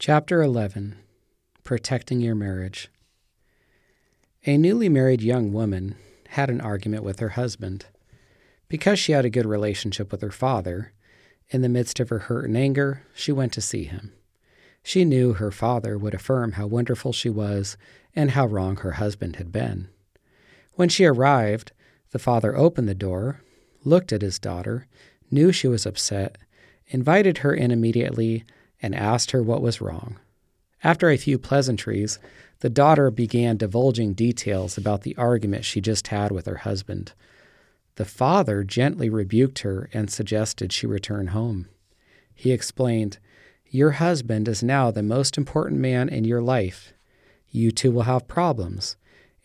Chapter 11 Protecting Your Marriage. A newly married young woman had an argument with her husband. Because she had a good relationship with her father, in the midst of her hurt and anger, she went to see him. She knew her father would affirm how wonderful she was and how wrong her husband had been. When she arrived, the father opened the door, looked at his daughter, knew she was upset, invited her in immediately, and asked her what was wrong. After a few pleasantries, the daughter began divulging details about the argument she just had with her husband. The father gently rebuked her and suggested she return home. He explained, Your husband is now the most important man in your life. You two will have problems,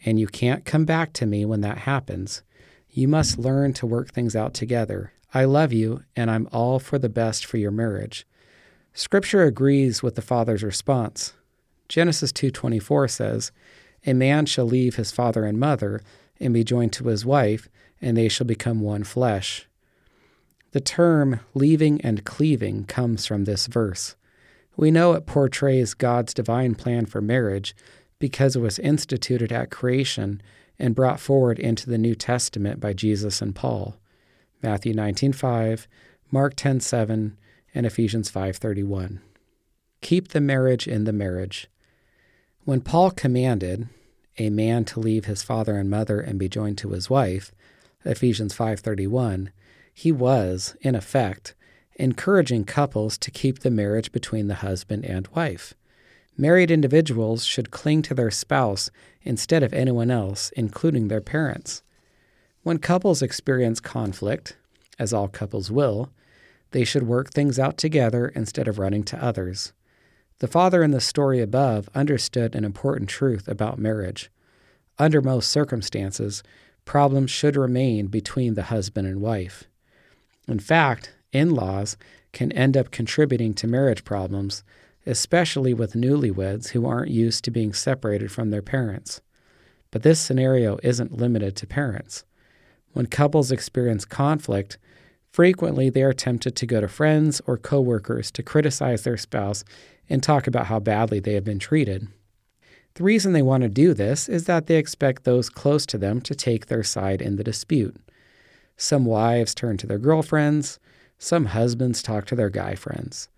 and you can't come back to me when that happens. You must learn to work things out together. I love you, and I'm all for the best for your marriage. Scripture agrees with the father's response. Genesis 2:24 says, "A man shall leave his father and mother and be joined to his wife, and they shall become one flesh." The term leaving and cleaving comes from this verse. We know it portrays God's divine plan for marriage because it was instituted at creation and brought forward into the New Testament by Jesus and Paul. Matthew 19:5, Mark 10:7, and Ephesians 5:31. Keep the marriage in the marriage. When Paul commanded a man to leave his father and mother and be joined to his wife, Ephesians 5:31, he was, in effect, encouraging couples to keep the marriage between the husband and wife. Married individuals should cling to their spouse instead of anyone else, including their parents. When couples experience conflict, as all couples will, they should work things out together instead of running to others. The father in the story above understood an important truth about marriage. Under most circumstances, problems should remain between the husband and wife. In fact, in laws can end up contributing to marriage problems, especially with newlyweds who aren't used to being separated from their parents. But this scenario isn't limited to parents. When couples experience conflict, Frequently, they are tempted to go to friends or coworkers to criticize their spouse and talk about how badly they have been treated. The reason they want to do this is that they expect those close to them to take their side in the dispute. Some wives turn to their girlfriends, some husbands talk to their guy friends.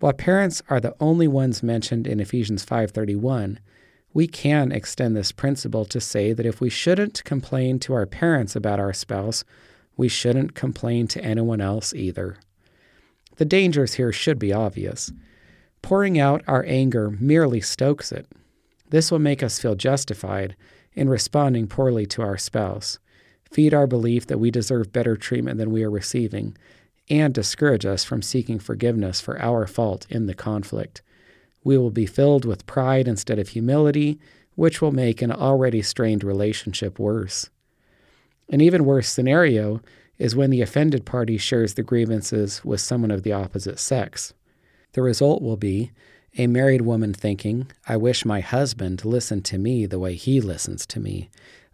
While parents are the only ones mentioned in Ephesians 5:31, we can extend this principle to say that if we shouldn't complain to our parents about our spouse, we shouldn't complain to anyone else either. The dangers here should be obvious. Pouring out our anger merely stokes it. This will make us feel justified in responding poorly to our spouse, feed our belief that we deserve better treatment than we are receiving, and discourage us from seeking forgiveness for our fault in the conflict. We will be filled with pride instead of humility, which will make an already strained relationship worse. An even worse scenario is when the offended party shares the grievances with someone of the opposite sex. The result will be a married woman thinking, I wish my husband listened to me the way he listens to me.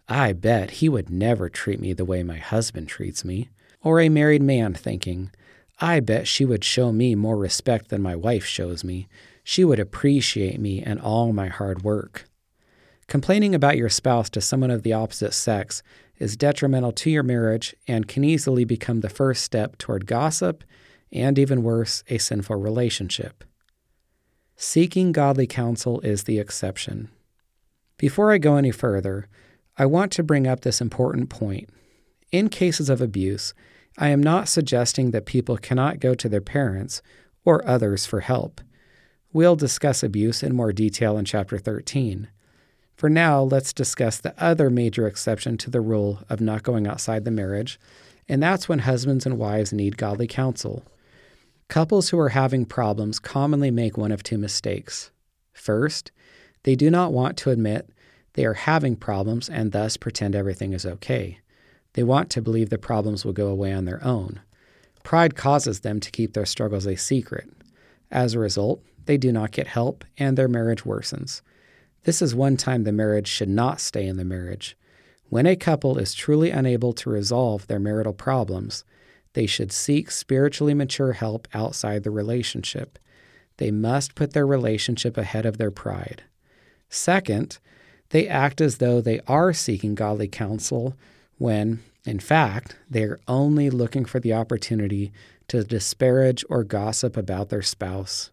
I bet he would never treat me the way my husband treats me. Or a married man thinking, I bet she would show me more respect than my wife shows me. She would appreciate me and all my hard work. Complaining about your spouse to someone of the opposite sex is detrimental to your marriage and can easily become the first step toward gossip and, even worse, a sinful relationship. Seeking godly counsel is the exception. Before I go any further, I want to bring up this important point. In cases of abuse, I am not suggesting that people cannot go to their parents or others for help. We'll discuss abuse in more detail in Chapter 13. For now, let's discuss the other major exception to the rule of not going outside the marriage, and that's when husbands and wives need godly counsel. Couples who are having problems commonly make one of two mistakes. First, they do not want to admit they are having problems and thus pretend everything is okay. They want to believe the problems will go away on their own. Pride causes them to keep their struggles a secret. As a result, they do not get help and their marriage worsens. This is one time the marriage should not stay in the marriage. When a couple is truly unable to resolve their marital problems, they should seek spiritually mature help outside the relationship. They must put their relationship ahead of their pride. Second, they act as though they are seeking godly counsel when, in fact, they are only looking for the opportunity to disparage or gossip about their spouse.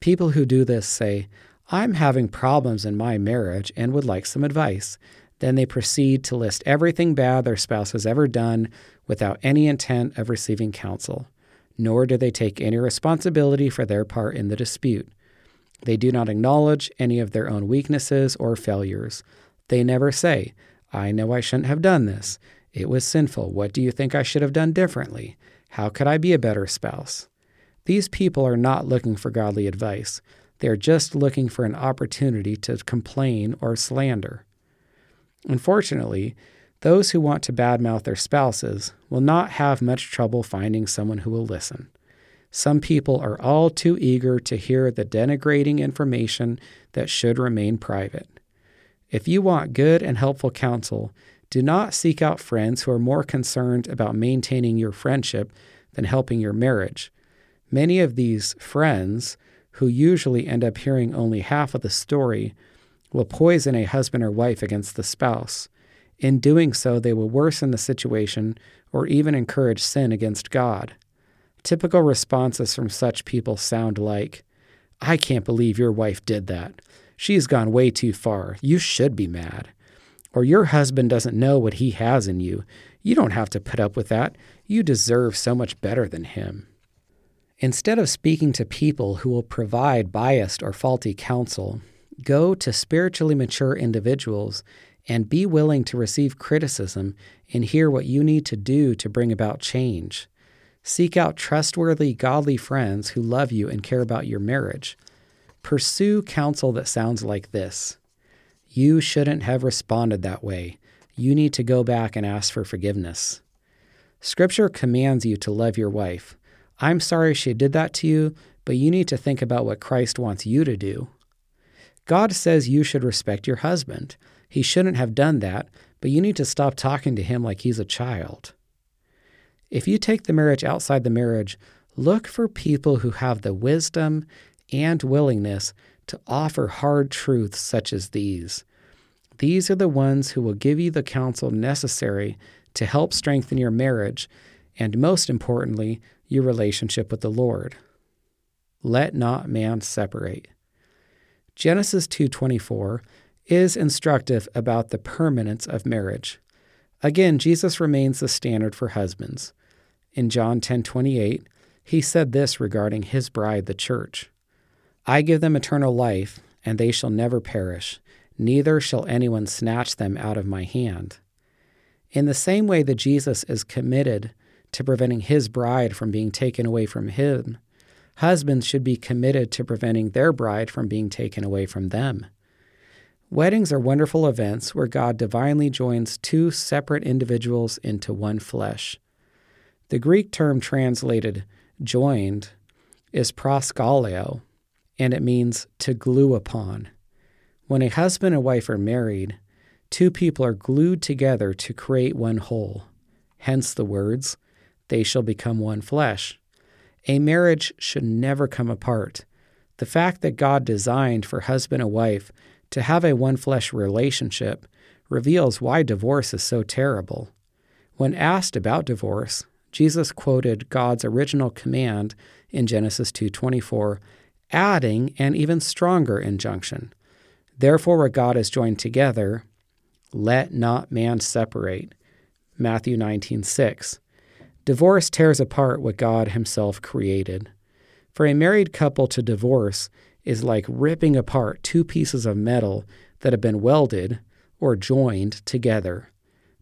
People who do this say, I'm having problems in my marriage and would like some advice. Then they proceed to list everything bad their spouse has ever done without any intent of receiving counsel, nor do they take any responsibility for their part in the dispute. They do not acknowledge any of their own weaknesses or failures. They never say, I know I shouldn't have done this. It was sinful. What do you think I should have done differently? How could I be a better spouse? These people are not looking for godly advice. They are just looking for an opportunity to complain or slander. Unfortunately, those who want to badmouth their spouses will not have much trouble finding someone who will listen. Some people are all too eager to hear the denigrating information that should remain private. If you want good and helpful counsel, do not seek out friends who are more concerned about maintaining your friendship than helping your marriage. Many of these friends, who usually end up hearing only half of the story, will poison a husband or wife against the spouse. In doing so, they will worsen the situation or even encourage sin against God. Typical responses from such people sound like, I can't believe your wife did that. She's gone way too far. You should be mad. Or your husband doesn't know what he has in you. You don't have to put up with that. You deserve so much better than him. Instead of speaking to people who will provide biased or faulty counsel, go to spiritually mature individuals and be willing to receive criticism and hear what you need to do to bring about change. Seek out trustworthy, godly friends who love you and care about your marriage. Pursue counsel that sounds like this You shouldn't have responded that way. You need to go back and ask for forgiveness. Scripture commands you to love your wife. I'm sorry she did that to you, but you need to think about what Christ wants you to do. God says you should respect your husband. He shouldn't have done that, but you need to stop talking to him like he's a child. If you take the marriage outside the marriage, look for people who have the wisdom and willingness to offer hard truths such as these. These are the ones who will give you the counsel necessary to help strengthen your marriage and, most importantly, your relationship with the Lord. Let not man separate. Genesis 2:24 is instructive about the permanence of marriage. Again, Jesus remains the standard for husbands. In John 10:28, he said this regarding his bride the church. I give them eternal life, and they shall never perish, neither shall anyone snatch them out of my hand. In the same way that Jesus is committed to preventing his bride from being taken away from him, husbands should be committed to preventing their bride from being taken away from them. Weddings are wonderful events where God divinely joins two separate individuals into one flesh. The Greek term translated joined is proskollao, and it means to glue upon. When a husband and wife are married, two people are glued together to create one whole. Hence the words, they shall become one flesh. A marriage should never come apart. The fact that God designed for husband and wife to have a one flesh relationship reveals why divorce is so terrible. When asked about divorce, Jesus quoted God's original command in Genesis 2:24, adding an even stronger injunction. Therefore where God has joined together, let not man separate. Matthew 19:6. Divorce tears apart what God himself created. For a married couple to divorce is like ripping apart two pieces of metal that have been welded or joined together.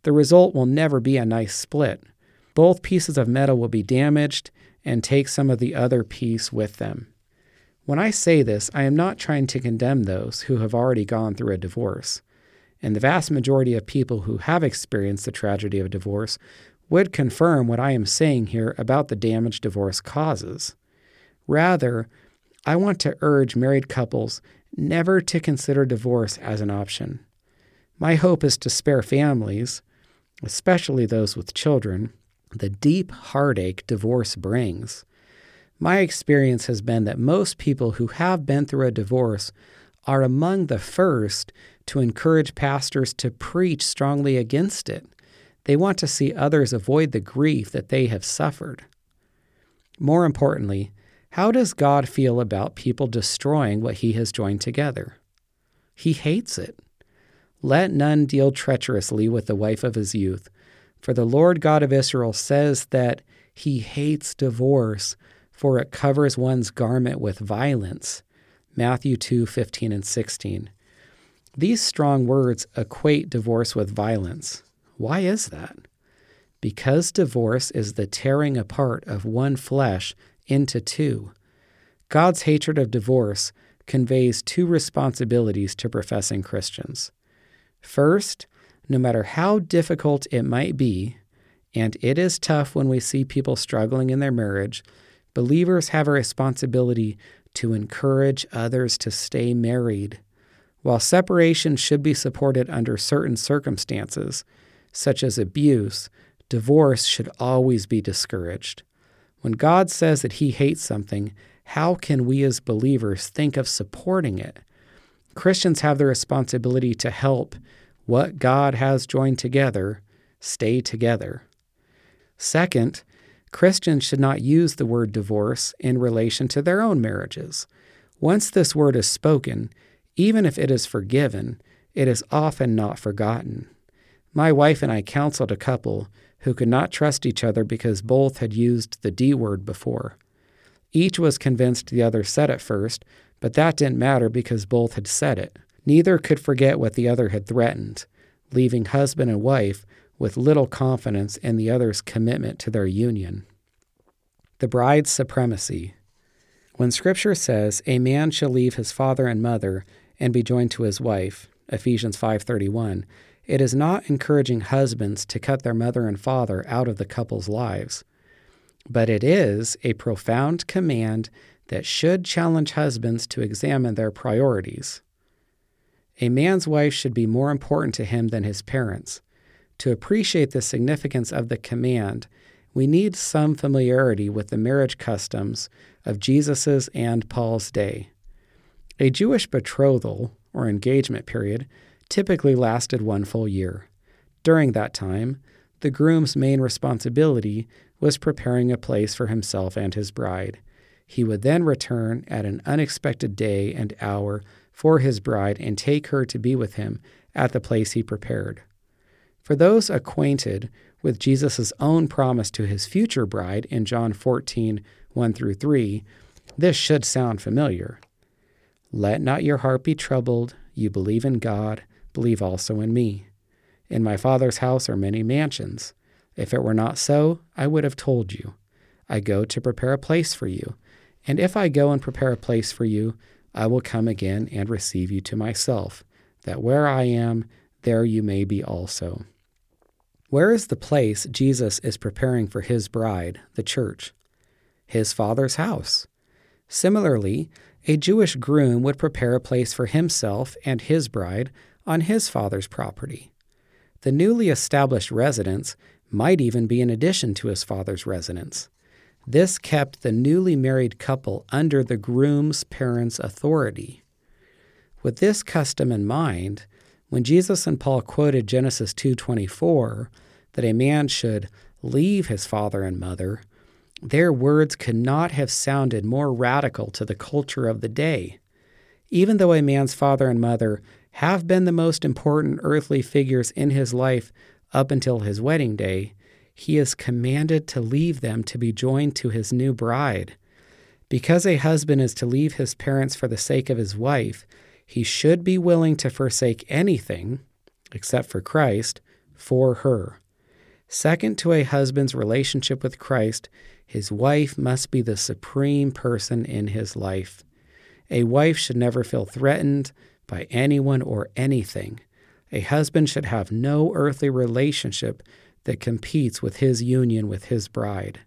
The result will never be a nice split. Both pieces of metal will be damaged and take some of the other piece with them. When I say this, I am not trying to condemn those who have already gone through a divorce. And the vast majority of people who have experienced the tragedy of divorce would confirm what I am saying here about the damage divorce causes. Rather, I want to urge married couples never to consider divorce as an option. My hope is to spare families, especially those with children, the deep heartache divorce brings. My experience has been that most people who have been through a divorce are among the first to encourage pastors to preach strongly against it. They want to see others avoid the grief that they have suffered. More importantly, how does God feel about people destroying what he has joined together? He hates it. Let none deal treacherously with the wife of his youth, for the Lord God of Israel says that he hates divorce, for it covers one's garment with violence. Malachi 2 15 and 16. These strong words equate divorce with violence. Why is that? Because divorce is the tearing apart of one flesh into two. God's hatred of divorce conveys two responsibilities to professing Christians. First, no matter how difficult it might be, and it is tough when we see people struggling in their marriage, believers have a responsibility to encourage others to stay married. While separation should be supported under certain circumstances, such as abuse, divorce should always be discouraged. When God says that He hates something, how can we as believers think of supporting it? Christians have the responsibility to help what God has joined together stay together. Second, Christians should not use the word divorce in relation to their own marriages. Once this word is spoken, even if it is forgiven, it is often not forgotten. My wife and I counseled a couple who could not trust each other because both had used the D word before. Each was convinced the other said it first, but that didn't matter because both had said it. Neither could forget what the other had threatened, leaving husband and wife with little confidence in the other's commitment to their union. The bride's supremacy. When Scripture says, "A man shall leave his father and mother and be joined to his wife," Ephesians 5:31, it is not encouraging husbands to cut their mother and father out of the couple's lives, but it is a profound command that should challenge husbands to examine their priorities. A man's wife should be more important to him than his parents. To appreciate the significance of the command, we need some familiarity with the marriage customs of Jesus's and Paul's day. A Jewish betrothal, or engagement period, typically lasted one full year. During that time, the groom's main responsibility was preparing a place for himself and his bride. He would then return at an unexpected day and hour for his bride and take her to be with him at the place he prepared. For those acquainted with Jesus' own promise to his future bride in John 14, 1 through 3, this should sound familiar. Let not your heart be troubled. You believe in God, believe also in me. In my Father's house are many mansions. If it were not so, I would have told you. I go to prepare a place for you. And if I go and prepare a place for you, I will come again and receive you to myself, that where I am, there you may be also. Where is the place Jesus is preparing for his bride, the church? His Father's house. Similarly, a Jewish groom would prepare a place for himself and his bride on his father's property. The newly established residence might even be in addition to his father's residence. This kept the newly married couple under the groom's parents' authority. With this custom in mind, when Jesus and Paul quoted Genesis 2:24 that a man should leave his father and mother, their words could not have sounded more radical to the culture of the day. Even though a man's father and mother have been the most important earthly figures in his life up until his wedding day, he is commanded to leave them to be joined to his new bride. Because a husband is to leave his parents for the sake of his wife, he should be willing to forsake anything, except for Christ, for her. Second to a husband's relationship with Christ, his wife must be the supreme person in his life. A wife should never feel threatened by anyone or anything. A husband should have no earthly relationship that competes with his union with his bride.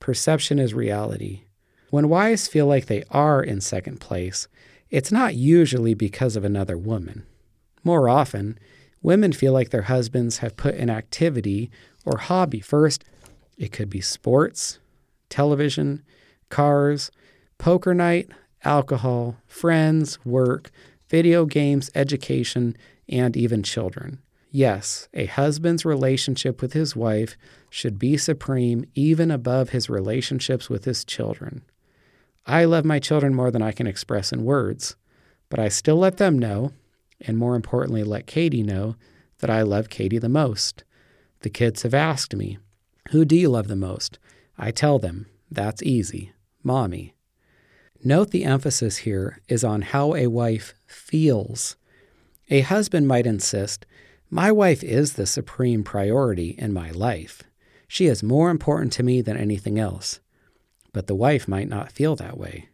Perception is reality. When wives feel like they are in second place, it's not usually because of another woman. More often, women feel like their husbands have put an activity or hobby first. It could be sports, television, cars, poker night, alcohol, friends, work, video games, education, and even children. Yes, a husband's relationship with his wife should be supreme even above his relationships with his children. I love my children more than I can express in words, but I still let them know, and more importantly, let Katie know, that I love Katie the most. The kids have asked me, Who do you love the most? I tell them, That's easy, Mommy. Note the emphasis here is on how a wife feels. A husband might insist, My wife is the supreme priority in my life. She is more important to me than anything else. But the wife might not feel that way.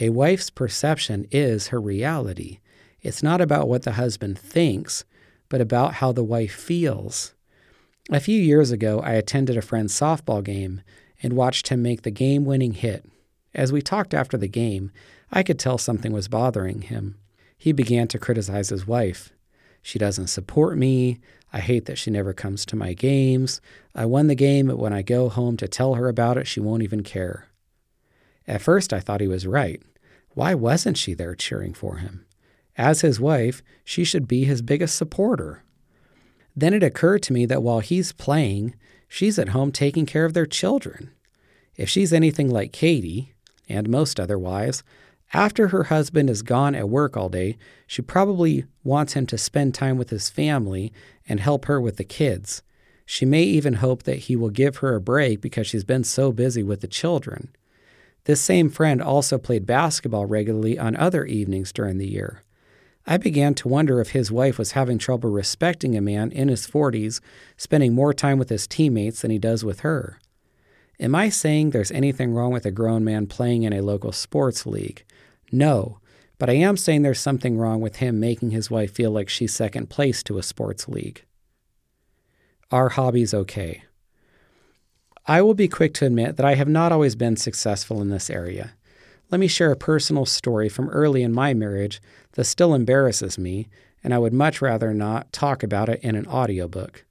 A wife's perception is her reality. It's not about what the husband thinks, but about how the wife feels. A few years ago, I attended a friend's softball game and watched him make the game winning hit. As we talked after the game, I could tell something was bothering him. He began to criticize his wife. She doesn't support me. I hate that she never comes to my games. I won the game, but when I go home to tell her about it, she won't even care. At first, I thought he was right. Why wasn't she there cheering for him? As his wife, she should be his biggest supporter. Then it occurred to me that while he's playing, she's at home taking care of their children. If she's anything like Katie, and most other wives, after her husband is gone at work all day, she probably wants him to spend time with his family and help her with the kids. She may even hope that he will give her a break because she's been so busy with the children. This same friend also played basketball regularly on other evenings during the year. I began to wonder if his wife was having trouble respecting a man in his 40s, spending more time with his teammates than he does with her. Am I saying there's anything wrong with a grown man playing in a local sports league? No, but I am saying there's something wrong with him making his wife feel like she's second place to a sports league. Are hobbies okay? I will be quick to admit that I have not always been successful in this area. Let me share a personal story from early in my marriage that still embarrasses me, and I would much rather not talk about it in an audiobook.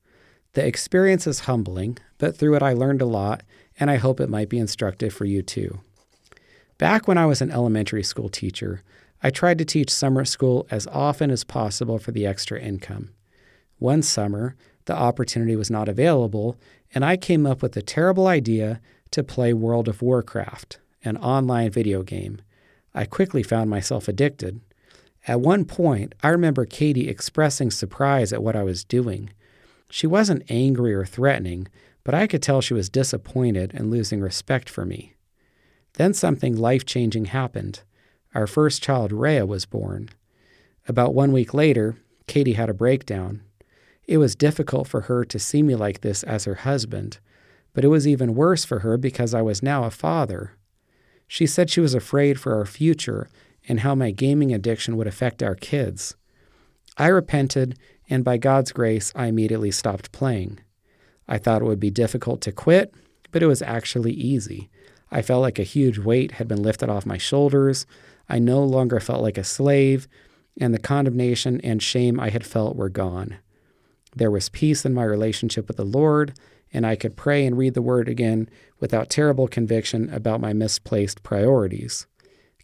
The experience is humbling, but through it I learned a lot, and I hope it might be instructive for you too. Back when I was an elementary school teacher, I tried to teach summer school as often as possible for the extra income. One summer, the opportunity was not available, and I came up with a terrible idea to play World of Warcraft an online video game. I quickly found myself addicted. At one point, I remember Katie expressing surprise at what I was doing. She wasn't angry or threatening, but I could tell she was disappointed and losing respect for me. Then something life changing happened. Our first child, Rhea, was born. About one week later, Katie had a breakdown. It was difficult for her to see me like this as her husband, but it was even worse for her because I was now a father. She said she was afraid for our future and how my gaming addiction would affect our kids. I repented, and by God's grace, I immediately stopped playing. I thought it would be difficult to quit, but it was actually easy. I felt like a huge weight had been lifted off my shoulders. I no longer felt like a slave, and the condemnation and shame I had felt were gone. There was peace in my relationship with the Lord, and I could pray and read the Word again without terrible conviction about my misplaced priorities.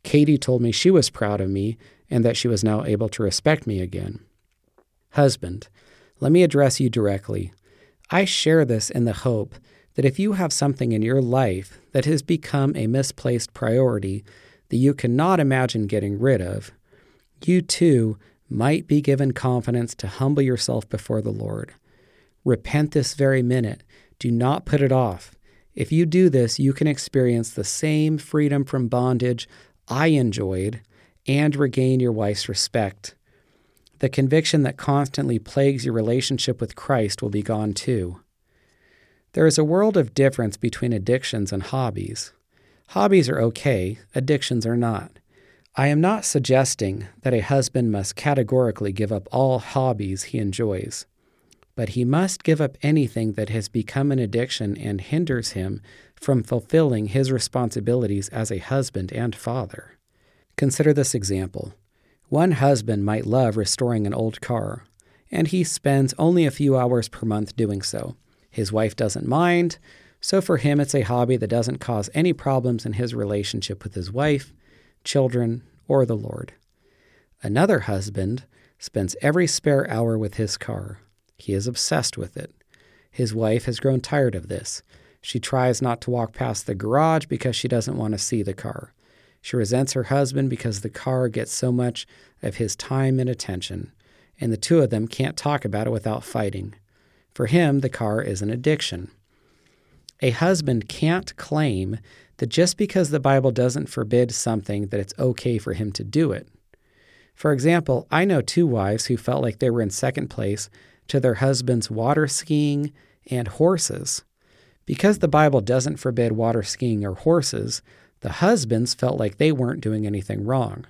Katie told me she was proud of me and that she was now able to respect me again. Husband, let me address you directly. I share this in the hope that if you have something in your life that has become a misplaced priority that you cannot imagine getting rid of, you too might be given confidence to humble yourself before the Lord. Repent this very minute. Do not put it off. If you do this, you can experience the same freedom from bondage I enjoyed and regain your wife's respect. The conviction that constantly plagues your relationship with Christ will be gone too. There is a world of difference between addictions and hobbies. Hobbies are okay, addictions are not. I am not suggesting that a husband must categorically give up all hobbies he enjoys but he must give up anything that has become an addiction and hinders him from fulfilling his responsibilities as a husband and father. Consider this example. One husband might love restoring an old car, and he spends only a few hours per month doing so. His wife doesn't mind, So for him, it's a hobby that doesn't cause any problems in his relationship with his wife, children, or the Lord. Another husband spends every spare hour with his car. He is obsessed with it. His wife has grown tired of this. She tries not to walk past the garage because she doesn't want to see the car. She resents her husband because the car gets so much of his time and attention, and the two of them can't talk about it without fighting. For him, the car is an addiction. A husband can't claim that just because the Bible doesn't forbid something that it's okay for him to do it. For example, I know two wives who felt like they were in second place to their husbands' water skiing and horses. Because the Bible doesn't forbid water skiing or horses, the husbands felt like they weren't doing anything wrong.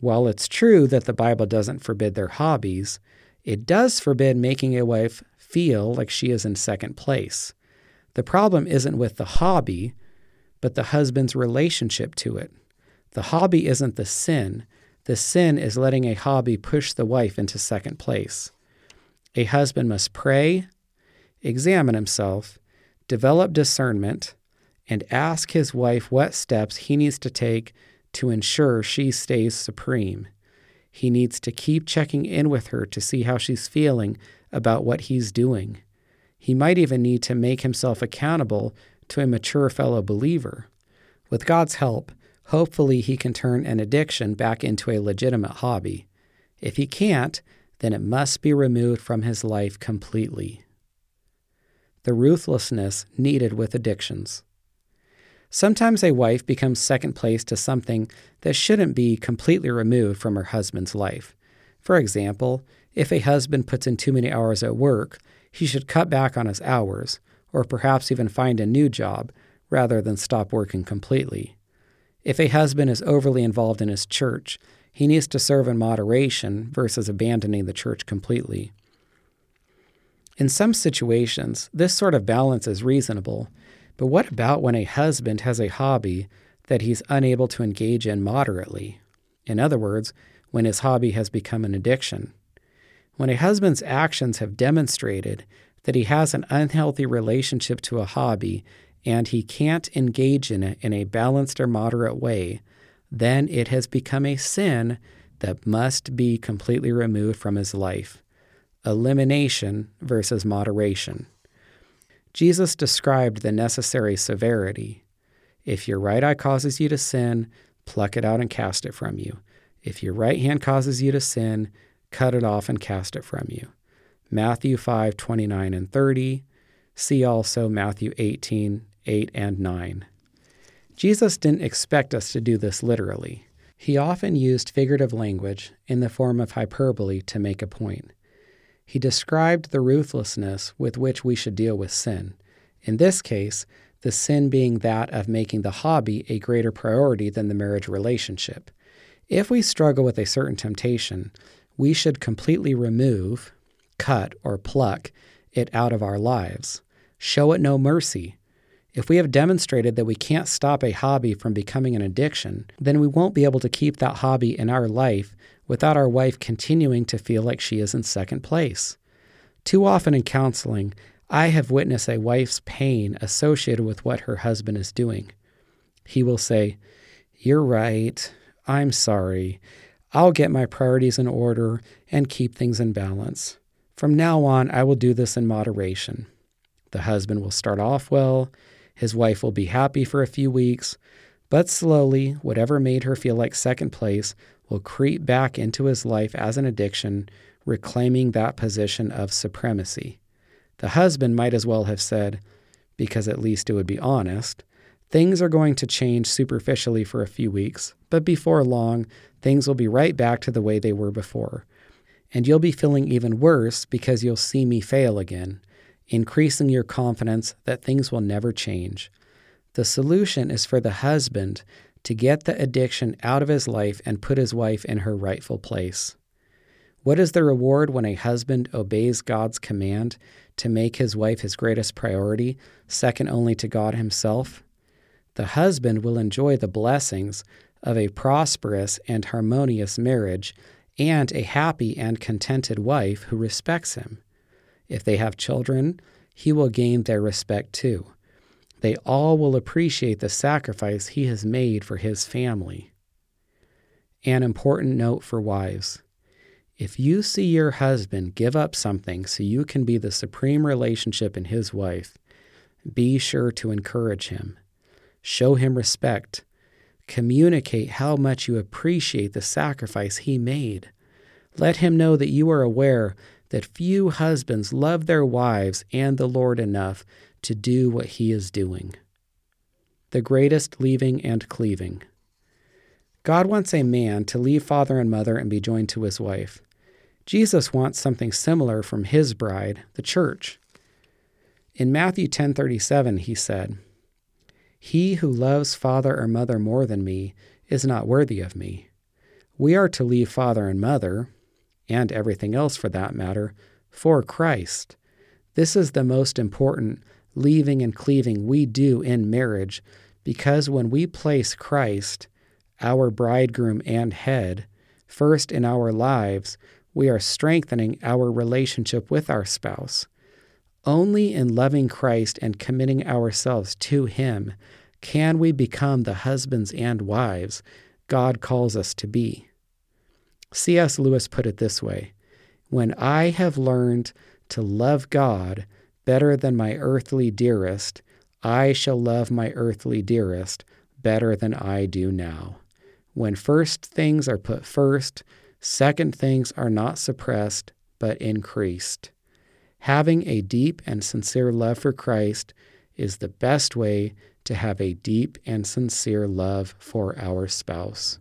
While it's true that the Bible doesn't forbid their hobbies, it does forbid making a wife feel like she is in second place. The problem isn't with the hobby, but the husband's relationship to it. The hobby isn't the sin. The sin is letting a hobby push the wife into second place. A husband must pray, examine himself, develop discernment, and ask his wife what steps he needs to take to ensure she stays supreme. He needs to keep checking in with her to see how she's feeling about what he's doing. He might even need to make himself accountable to a mature fellow believer. With God's help, hopefully he can turn an addiction back into a legitimate hobby. If he can't, then it must be removed from his life completely. The ruthlessness needed with addictions. Sometimes a wife becomes second place to something that shouldn't be completely removed from her husband's life. For example, if a husband puts in too many hours at work, he should cut back on his hours, or perhaps even find a new job, rather than stop working completely. If a husband is overly involved in his church, he needs to serve in moderation versus abandoning the church completely. In some situations, this sort of balance is reasonable, but what about when a husband has a hobby that he's unable to engage in moderately? In other words, when his hobby has become an addiction. When a husband's actions have demonstrated that he has an unhealthy relationship to a hobby and he can't engage in it in a balanced or moderate way, then it has become a sin that must be completely removed from his life. Elimination versus moderation. Jesus described the necessary severity. If your right eye causes you to sin, pluck it out and cast it from you. If your right hand causes you to sin, cut it off and cast it from you. Matthew 5 29 and 30. See also Matthew 18 8 and 9. Jesus didn't expect us to do this literally. He often used figurative language in the form of hyperbole to make a point. He described the ruthlessness with which we should deal with sin. In this case, the sin being that of making the hobby a greater priority than the marriage relationship. If we struggle with a certain temptation, we should completely remove, cut, or pluck it out of our lives. Show it no mercy. If we have demonstrated that we can't stop a hobby from becoming an addiction, then we won't be able to keep that hobby in our life without our wife continuing to feel like she is in second place. Too often in counseling, I have witnessed a wife's pain associated with what her husband is doing. He will say, You're right. I'm sorry. I'll get my priorities in order and keep things in balance. From now on, I will do this in moderation. The husband will start off well, his wife will be happy for a few weeks, but slowly, whatever made her feel like second place will creep back into his life as an addiction, reclaiming that position of supremacy. The husband might as well have said, because at least it would be honest, things are going to change superficially for a few weeks, but before long, things will be right back to the way they were before. And you'll be feeling even worse because you'll see me fail again, increasing your confidence that things will never change. The solution is for the husband to get the addiction out of his life and put his wife in her rightful place. What is the reward when a husband obeys God's command to make his wife his greatest priority, second only to God himself? The husband will enjoy the blessings of a prosperous and harmonious marriage and a happy and contented wife who respects him. If they have children, he will gain their respect too. they all will appreciate the sacrifice he has made for his family. An important note for wives if you see your husband give up something so you can be the supreme relationship in his wife, be sure to encourage him. Show him respect. Communicate how much you appreciate the sacrifice he made. Let him know that you are aware that few husbands love their wives and the Lord enough to do what he is doing. The greatest leaving and cleaving. God wants a man to leave father and mother and be joined to his wife. Jesus wants something similar from his bride, the church. In Matthew 10:37 he said, "He who loves father or mother more than me is not worthy of me." We are to leave father and mother, and everything else for that matter, for Christ. This is the most important leaving and cleaving we do in marriage because when we place Christ, our bridegroom and head, first in our lives, we are strengthening our relationship with our spouse. Only in loving Christ and committing ourselves to Him can we become the husbands and wives God calls us to be. C.S. Lewis put it this way When I have learned to love God better than my earthly dearest, I shall love my earthly dearest better than I do now. When first things are put first, Second things are not suppressed, but increased. Having a deep and sincere love for Christ is the best way to have a deep and sincere love for our spouse.